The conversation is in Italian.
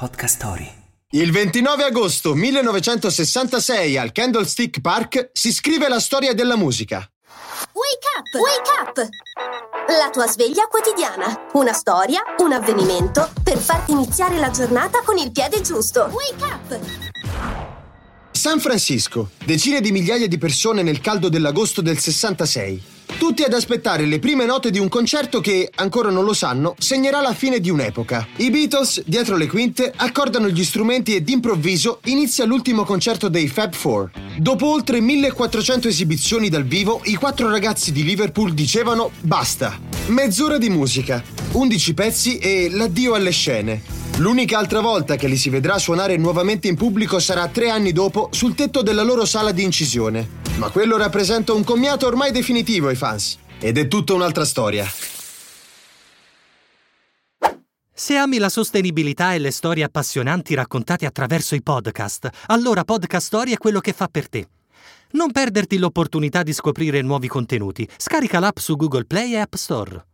Podcast Story. Il 29 agosto 1966 al Candlestick Park si scrive la storia della musica. Wake up! Wake up! La tua sveglia quotidiana. Una storia, un avvenimento per farti iniziare la giornata con il piede giusto. Wake up! San Francisco. Decine di migliaia di persone nel caldo dell'agosto del 66. Tutti ad aspettare le prime note di un concerto che, ancora non lo sanno, segnerà la fine di un'epoca. I Beatles, dietro le quinte, accordano gli strumenti e d'improvviso inizia l'ultimo concerto dei Fab Four. Dopo oltre 1400 esibizioni dal vivo, i quattro ragazzi di Liverpool dicevano basta. Mezz'ora di musica, 11 pezzi e l'addio alle scene. L'unica altra volta che li si vedrà suonare nuovamente in pubblico sarà tre anni dopo sul tetto della loro sala di incisione. Ma quello rappresenta un commiato ormai definitivo ai fans. Ed è tutta un'altra storia. Se ami la sostenibilità e le storie appassionanti raccontate attraverso i podcast, allora Podcast Story è quello che fa per te. Non perderti l'opportunità di scoprire nuovi contenuti. Scarica l'app su Google Play e App Store.